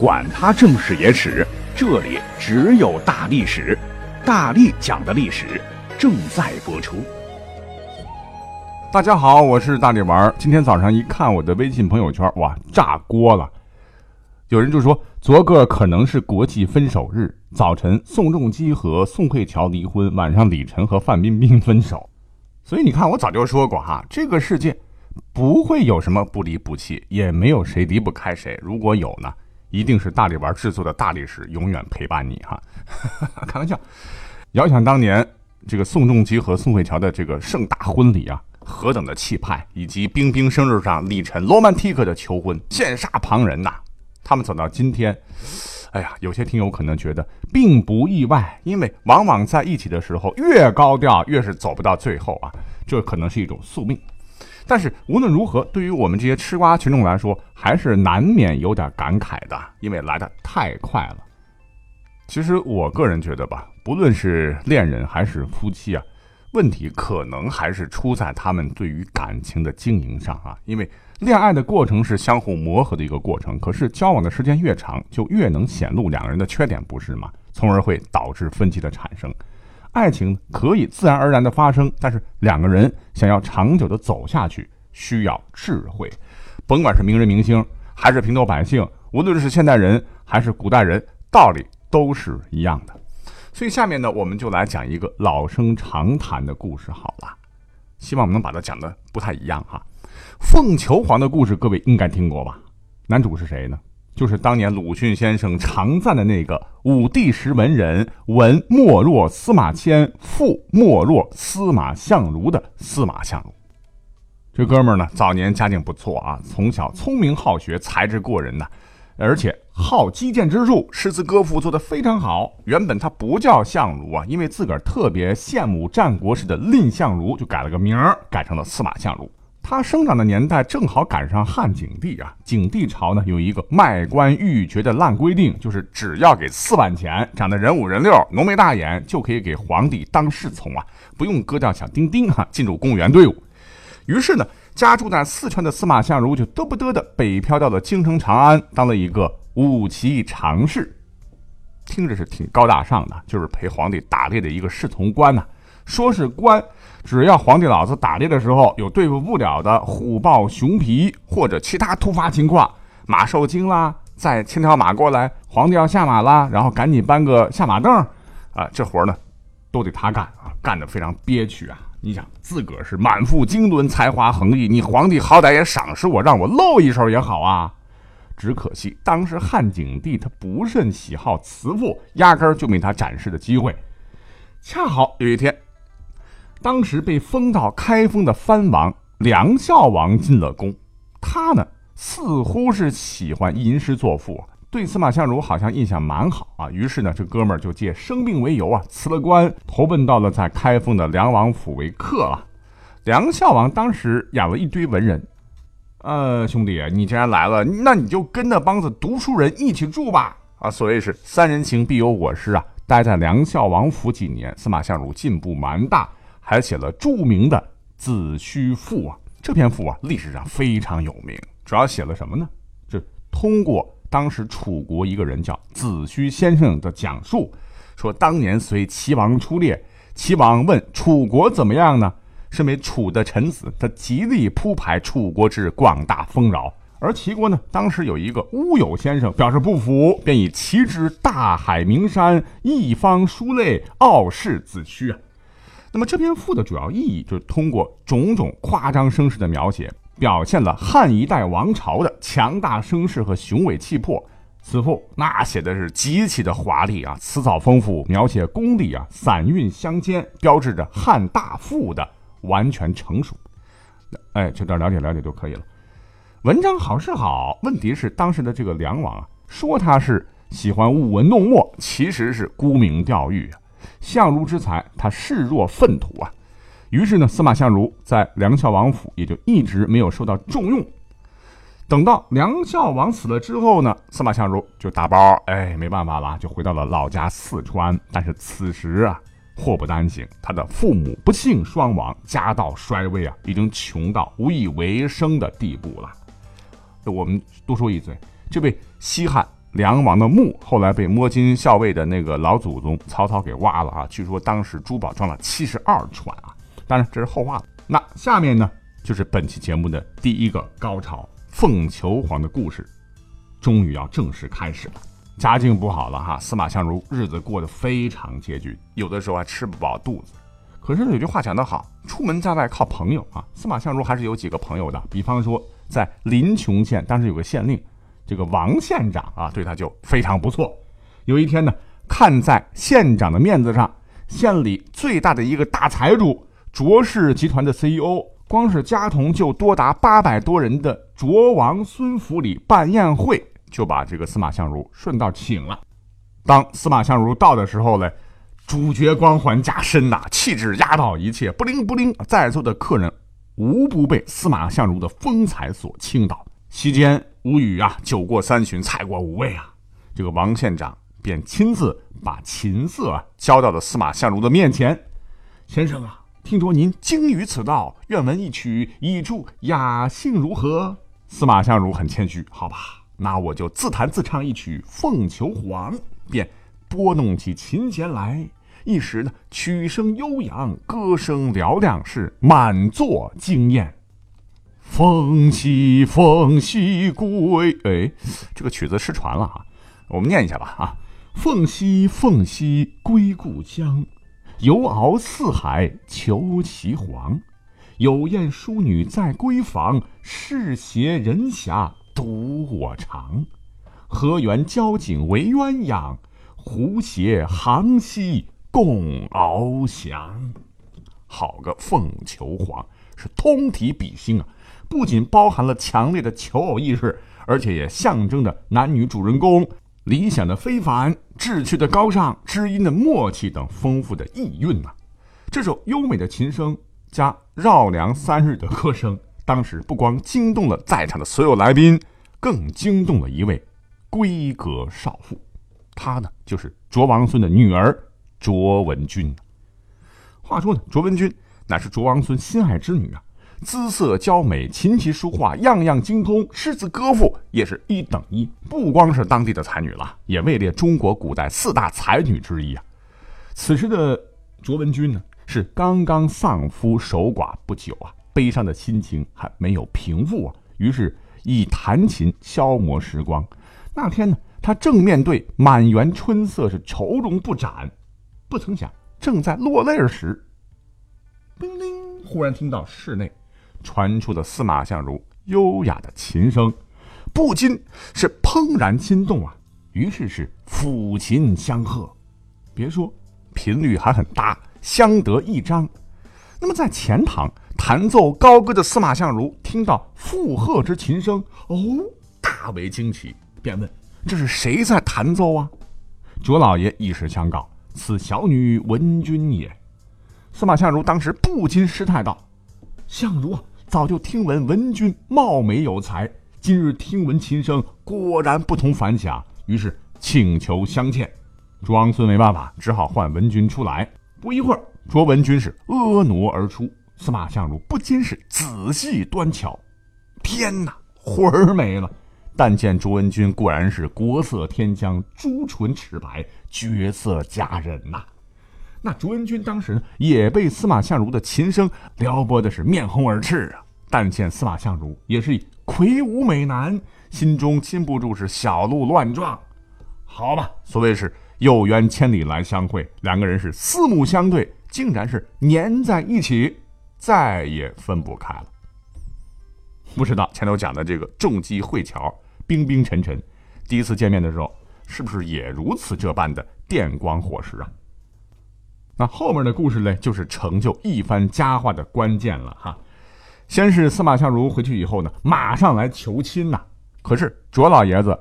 管他正史野史，这里只有大历史，大力讲的历史正在播出。大家好，我是大力丸。今天早上一看我的微信朋友圈，哇，炸锅了！有人就说，昨个可能是国际分手日，早晨宋仲基和宋慧乔离婚，晚上李晨和范冰冰分手。所以你看，我早就说过哈，这个世界不会有什么不离不弃，也没有谁离不开谁。如果有呢？一定是大力丸制作的大力史永远陪伴你哈，开玩笑。遥想当年，这个宋仲基和宋慧乔的这个盛大婚礼啊，何等的气派，以及冰冰生日上李晨罗曼蒂克的求婚，羡煞旁人呐。他们走到今天，哎呀，有些听友可能觉得并不意外，因为往往在一起的时候越高调，越是走不到最后啊，这可能是一种宿命。但是无论如何，对于我们这些吃瓜群众来说，还是难免有点感慨的，因为来的太快了。其实我个人觉得吧，不论是恋人还是夫妻啊，问题可能还是出在他们对于感情的经营上啊。因为恋爱的过程是相互磨合的一个过程，可是交往的时间越长，就越能显露两个人的缺点，不是吗？从而会导致分歧的产生。爱情可以自然而然的发生，但是两个人想要长久的走下去，需要智慧。甭管是名人明星，还是平头百姓，无论是现代人还是古代人，道理都是一样的。所以下面呢，我们就来讲一个老生常谈的故事好了，希望我们能把它讲的不太一样哈。凤求凰的故事，各位应该听过吧？男主是谁呢？就是当年鲁迅先生常赞的那个武帝时文人，文莫若司马迁，赋莫若司马相如的司马相如。这哥们儿呢，早年家境不错啊，从小聪明好学，才智过人呐，而且好击剑之术，诗词歌赋做得非常好。原本他不叫相如啊，因为自个儿特别羡慕战国时的蔺相如，就改了个名儿，改成了司马相如。他生长的年代正好赶上汉景帝啊，景帝朝呢有一个卖官鬻爵的烂规定，就是只要给四万钱，长得人五人六、浓眉大眼，就可以给皇帝当侍从啊，不用割掉小丁丁哈，进入公务员队伍。于是呢，家住在四川的司马相如就嘚不嘚的北漂到了京城长安，当了一个武骑常侍，听着是挺高大上的，就是陪皇帝打猎的一个侍从官呐。说是官，只要皇帝老子打猎的时候有对付不了的虎豹熊皮或者其他突发情况，马受惊啦，再牵条马过来，皇帝要下马啦，然后赶紧搬个下马凳，啊，这活呢都得他干啊，干得非常憋屈啊。你想自个儿是满腹经纶，才华横溢，你皇帝好歹也赏识我，让我露一手也好啊。只可惜当时汉景帝他不甚喜好慈父，压根儿就没他展示的机会。恰好有一天。当时被封到开封的藩王梁孝王进了宫，他呢似乎是喜欢吟诗作赋，对司马相如好像印象蛮好啊。于是呢，这哥们儿就借生病为由啊，辞了官，投奔到了在开封的梁王府为客了。梁孝王当时养了一堆文人，呃，兄弟，你既然来了，那你就跟那帮子读书人一起住吧。啊，所谓是三人行必有我师啊。待在梁孝王府几年，司马相如进步蛮大。还写了著名的《子虚赋》啊，这篇赋啊历史上非常有名，主要写了什么呢？就通过当时楚国一个人叫子虚先生的讲述，说当年随齐王出猎，齐王问楚国怎么样呢？身为楚的臣子，他极力铺排楚国之广大丰饶，而齐国呢，当时有一个乌有先生表示不服，便以齐之大海名山，一方书类，傲视子虚啊。那么这篇赋的主要意义就是通过种种夸张声势的描写，表现了汉一代王朝的强大声势和雄伟气魄。此赋那写的是极其的华丽啊，词藻丰富，描写功力啊，散韵相间，标志着汉大赋的完全成熟。哎，就这了解了解就可以了。文章好是好，问题是当时的这个梁王啊，说他是喜欢舞文弄墨，其实是沽名钓誉啊。相如之才，他视若粪土啊。于是呢，司马相如在梁孝王府也就一直没有受到重用。等到梁孝王死了之后呢，司马相如就打包，哎，没办法了，就回到了老家四川。但是此时啊，祸不单行，他的父母不幸双亡，家道衰微啊，已经穷到无以为生的地步了。我们多说一嘴，这位西汉梁王的墓后来被摸金校尉的那个老祖宗曹操给挖了啊！据说当时珠宝装了七十二串啊！当然这是后话了。那下面呢，就是本期节目的第一个高潮——凤求凰的故事，终于要正式开始了。家境不好了哈，司马相如日子过得非常拮据，有的时候还吃不饱肚子。可是有句话讲得好，出门在外靠朋友啊！司马相如还是有几个朋友的，比方说在临邛县，当时有个县令。这个王县长啊，对他就非常不错。有一天呢，看在县长的面子上，县里最大的一个大财主卓氏集团的 CEO，光是家童就多达八百多人的卓王孙府里办宴会，就把这个司马相如顺道请了。当司马相如到的时候呢，主角光环加身呐，气质压倒一切，不灵不灵，在座的客人无不被司马相如的风采所倾倒。席间。无语啊！酒过三巡，菜过五味啊！这个王县长便亲自把琴瑟啊交到了司马相如的面前。先生啊，听说您精于此道，愿闻一曲以助雅兴，如何？司马相如很谦虚，好吧，那我就自弹自唱一曲《凤求凰》，便拨弄起琴弦来。一时呢，曲声悠扬，歌声嘹亮，是满座惊艳。凤兮凤兮归，哎，这个曲子失传了哈，我们念一下吧啊！凤兮凤兮归故乡，游遨四海求其凰。有燕淑女在闺房，世谐人遐独我长。河源交颈为鸳鸯，湖谐航兮共翱翔。好个凤求凰，是通体比心啊！不仅包含了强烈的求偶意识，而且也象征着男女主人公理想的非凡、志趣的高尚、知音的默契等丰富的意蕴呐。这首优美的琴声加绕梁三日的歌声，当时不光惊动了在场的所有来宾，更惊动了一位闺阁少妇，她呢就是卓王孙的女儿卓文君。话说呢，卓文君乃是卓王孙心爱之女啊。姿色娇美，琴棋书画样样精通，诗词歌赋也是一等一。不光是当地的才女了，也位列中国古代四大才女之一啊。此时的卓文君呢，是刚刚丧夫守寡不久啊，悲伤的心情还没有平复啊，于是以弹琴消磨时光。那天呢，他正面对满园春色是愁容不展，不曾想正在落泪时，叮铃，忽然听到室内。传出的司马相如优雅的琴声，不禁是怦然心动啊！于是是抚琴相和，别说频率还很搭，相得益彰。那么在前堂弹奏高歌的司马相如听到附和之琴声，哦，大为惊奇，便问：“这是谁在弹奏啊？”卓老爷一时相告：“此小女闻君也。”司马相如当时不禁失态道：“相如啊！”早就听闻文君貌美有才，今日听闻琴声，果然不同凡响，于是请求相见。卓王孙没办法，只好唤文君出来。不一会儿，卓文君是婀娜而出，司马相如不禁是仔细端瞧。天哪，魂儿没了！但见卓文君果然是国色天香，朱唇齿白，绝色佳人呐。那卓文君当时呢，也被司马相如的琴声撩拨的是面红耳赤啊。但见司马相如也是魁梧美男，心中禁不住是小鹿乱撞。好吧，所谓是有缘千里来相会，两个人是四目相对，竟然是粘在一起，再也分不开了。不知道前头讲的这个重击会桥，冰冰沉沉，第一次见面的时候，是不是也如此这般的电光火石啊？那后面的故事呢，就是成就一番佳话的关键了哈。先是司马相如回去以后呢，马上来求亲呐。可是卓老爷子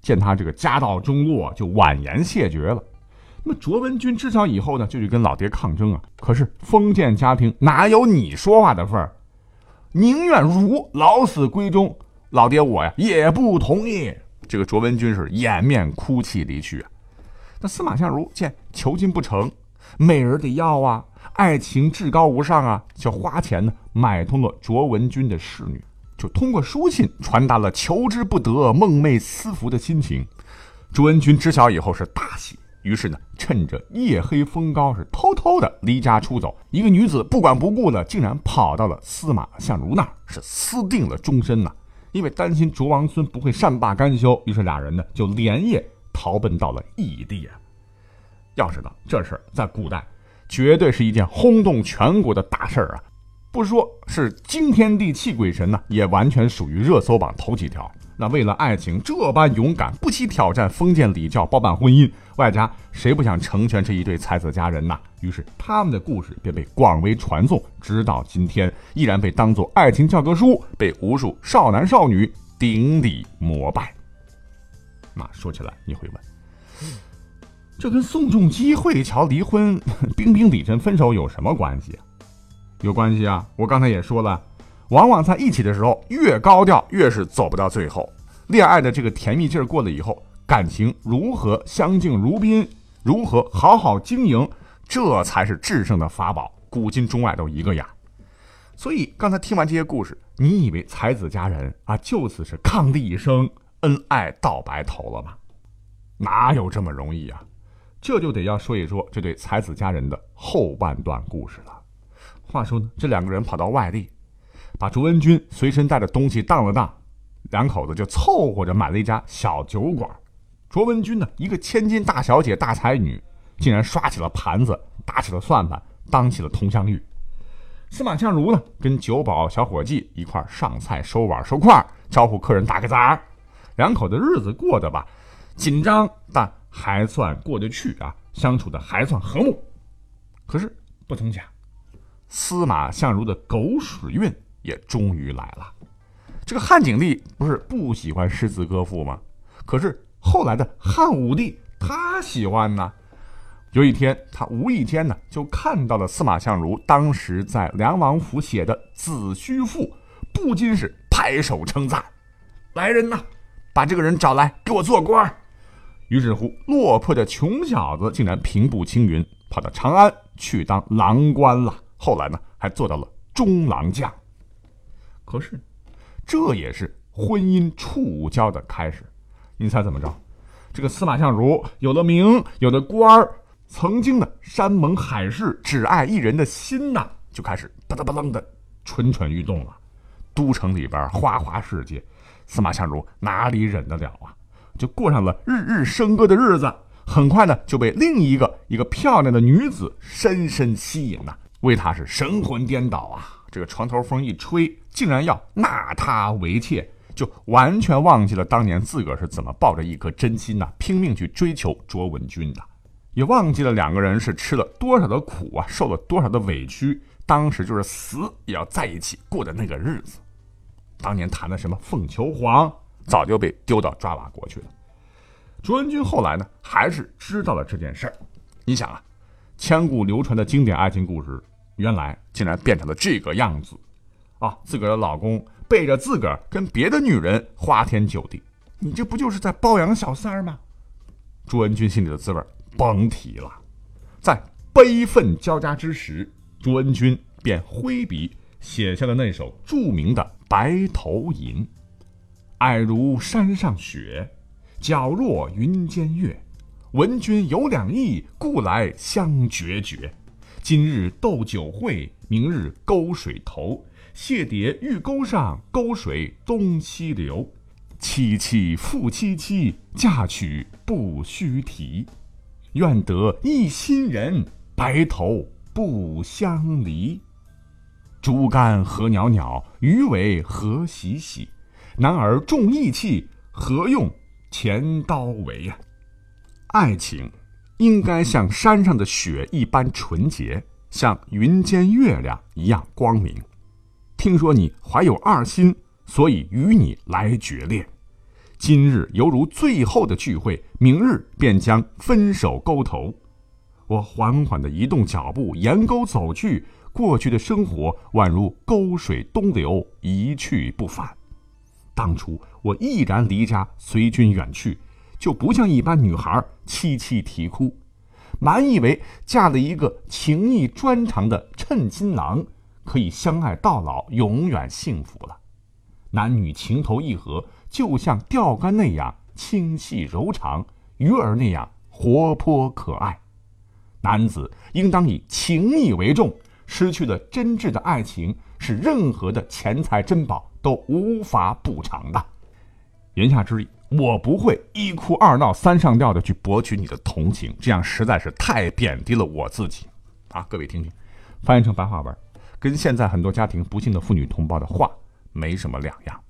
见他这个家道中落，就婉言谢绝了。那么卓文君知晓以后呢，就去跟老爹抗争啊。可是封建家庭哪有你说话的份儿？宁愿如老死闺中，老爹我呀也不同意。这个卓文君是掩面哭泣离去啊。那司马相如见求亲不成。美人得要啊，爱情至高无上啊，就花钱呢买通了卓文君的侍女。就通过书信传达了求之不得、梦寐思服的心情。卓文君知晓以后是大喜，于是呢，趁着夜黑风高，是偷偷的离家出走。一个女子不管不顾的，竟然跑到了司马相如那儿，是私定了终身呐。因为担心卓王孙不会善罢甘休，于是俩人呢就连夜逃奔到了异地啊。要知道这事儿在古代，绝对是一件轰动全国的大事儿啊！不说是惊天地泣鬼神呢，也完全属于热搜榜头几条。那为了爱情这般勇敢，不惜挑战封建礼教，包办婚姻，外加谁不想成全这一对才子佳人呐？于是他们的故事便被广为传颂，直到今天依然被当作爱情教科书，被无数少男少女顶礼膜拜。那说起来，你会问？这跟宋仲基、惠乔离婚、冰冰李晨分手有什么关系？有关系啊！我刚才也说了，往往在一起的时候越高调，越是走不到最后。恋爱的这个甜蜜劲儿过了以后，感情如何相敬如宾，如何好好经营，这才是制胜的法宝。古今中外都一个样。所以刚才听完这些故事，你以为才子佳人啊就此是伉俪一生，恩爱到白头了吗？哪有这么容易啊？这就得要说一说这对才子佳人的后半段故事了。话说呢，这两个人跑到外地，把卓文君随身带的东西当了当，两口子就凑合着买了一家小酒馆。卓文君呢，一个千金大小姐、大才女，竟然刷起了盘子，打起了算盘，当起了佟湘玉。司马相如呢，跟酒保小伙计一块上菜、收碗、收筷，招呼客人打个杂儿。两口子日子过得吧，紧张但。还算过得去啊，相处的还算和睦。可是不曾想，司马相如的狗屎运也终于来了。这个汉景帝不是不喜欢诗词歌赋吗？可是后来的汉武帝他喜欢呢。有一天，他无意间呢就看到了司马相如当时在梁王府写的《子虚赋》，不禁是拍手称赞：“来人呐，把这个人找来，给我做官。”于是乎，落魄的穷小子竟然平步青云，跑到长安去当郎官了。后来呢，还做到了中郎将。可是，这也是婚姻触礁的开始。你猜怎么着？这个司马相如有了名，有了官儿，曾经的山盟海誓、只爱一人的心呐，就开始吧嗒吧嗒的蠢蠢欲动了。都城里边花花世界，司马相如哪里忍得了啊？就过上了日日笙歌的日子，很快呢就被另一个一个漂亮的女子深深吸引呐，为他是神魂颠倒啊！这个床头风一吹，竟然要纳她为妾，就完全忘记了当年自个儿是怎么抱着一颗真心呐，拼命去追求卓文君的，也忘记了两个人是吃了多少的苦啊，受了多少的委屈，当时就是死也要在一起过的那个日子。当年谈的什么凤求凰？早就被丢到抓瓦国去了。卓文君后来呢，还是知道了这件事儿。你想啊，千古流传的经典爱情故事，原来竟然变成了这个样子啊！自个儿的老公背着自个儿跟别的女人花天酒地，你这不就是在包养小三儿吗？卓文君心里的滋味甭提了。在悲愤交加之时，卓文君便挥笔写下了那首著名的《白头吟》。爱如山上雪，皎若云间月。闻君有两意，故来相决绝。今日斗酒会，明日沟水头。谢蝶玉钩上，沟水东西流。凄凄复凄凄，嫁娶不须啼。愿得一心人，白头不相离。竹竿何袅袅，鱼尾何喜喜。男儿重义气，何用钱刀为呀？爱情应该像山上的雪一般纯洁，像云间月亮一样光明。听说你怀有二心，所以与你来决裂。今日犹如最后的聚会，明日便将分手沟头。我缓缓地移动脚步，沿沟走去。过去的生活宛如沟水东流，一去不返。当初我毅然离家随军远去，就不像一般女孩凄凄啼哭，满以为嫁了一个情义专长的称心郎，可以相爱到老，永远幸福了。男女情投意合，就像钓竿那样轻细柔长，鱼儿那样活泼可爱。男子应当以情义为重，失去了真挚的爱情，是任何的钱财珍宝都无法补偿的。言下之意，我不会一哭二闹三上吊的去博取你的同情，这样实在是太贬低了我自己啊！各位听听，翻译成白话文，跟现在很多家庭不幸的妇女同胞的话。没什么两样。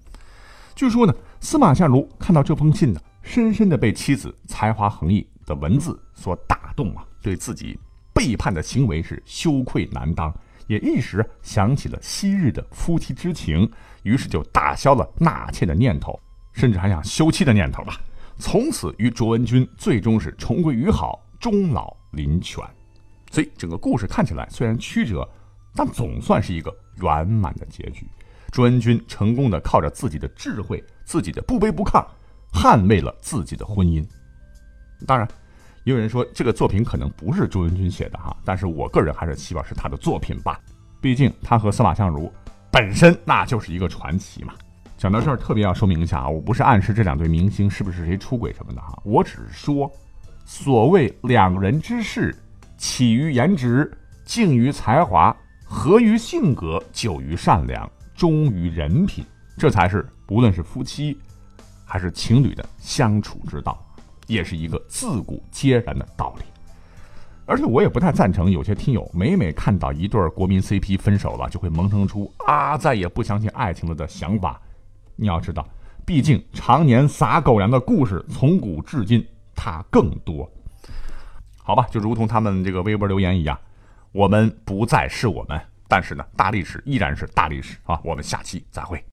据说呢，司马相如看到这封信呢，深深的被妻子才华横溢的文字所打动啊，对自己背叛的行为是羞愧难当，也一时想起了昔日的夫妻之情，于是就打消了纳妾的念头，甚至还想休妻的念头吧。从此与卓文君最终是重归于好，终老临泉。所以整个故事看起来虽然曲折，但总算是一个圆满的结局。卓文君成功的靠着自己的智慧、自己的不卑不亢，捍卫了自己的婚姻。当然，也有人说这个作品可能不是卓文君写的哈，但是我个人还是希望是他的作品吧。毕竟他和司马相如本身那就是一个传奇嘛。讲到这儿，特别要说明一下啊，我不是暗示这两对明星是不是谁出轨什么的哈，我只是说，所谓两人之事，起于颜值，敬于才华，合于性格，久于善良。忠于人品，这才是无论是夫妻还是情侣的相处之道，也是一个自古皆然的道理。而且我也不太赞成有些听友每每看到一对国民 CP 分手了，就会萌生出啊再也不相信爱情了的想法。你要知道，毕竟常年撒狗粮的故事从古至今它更多。好吧，就如同他们这个微博留言一样，我们不再是我们。但是呢，大历史依然是大历史啊！我们下期再会。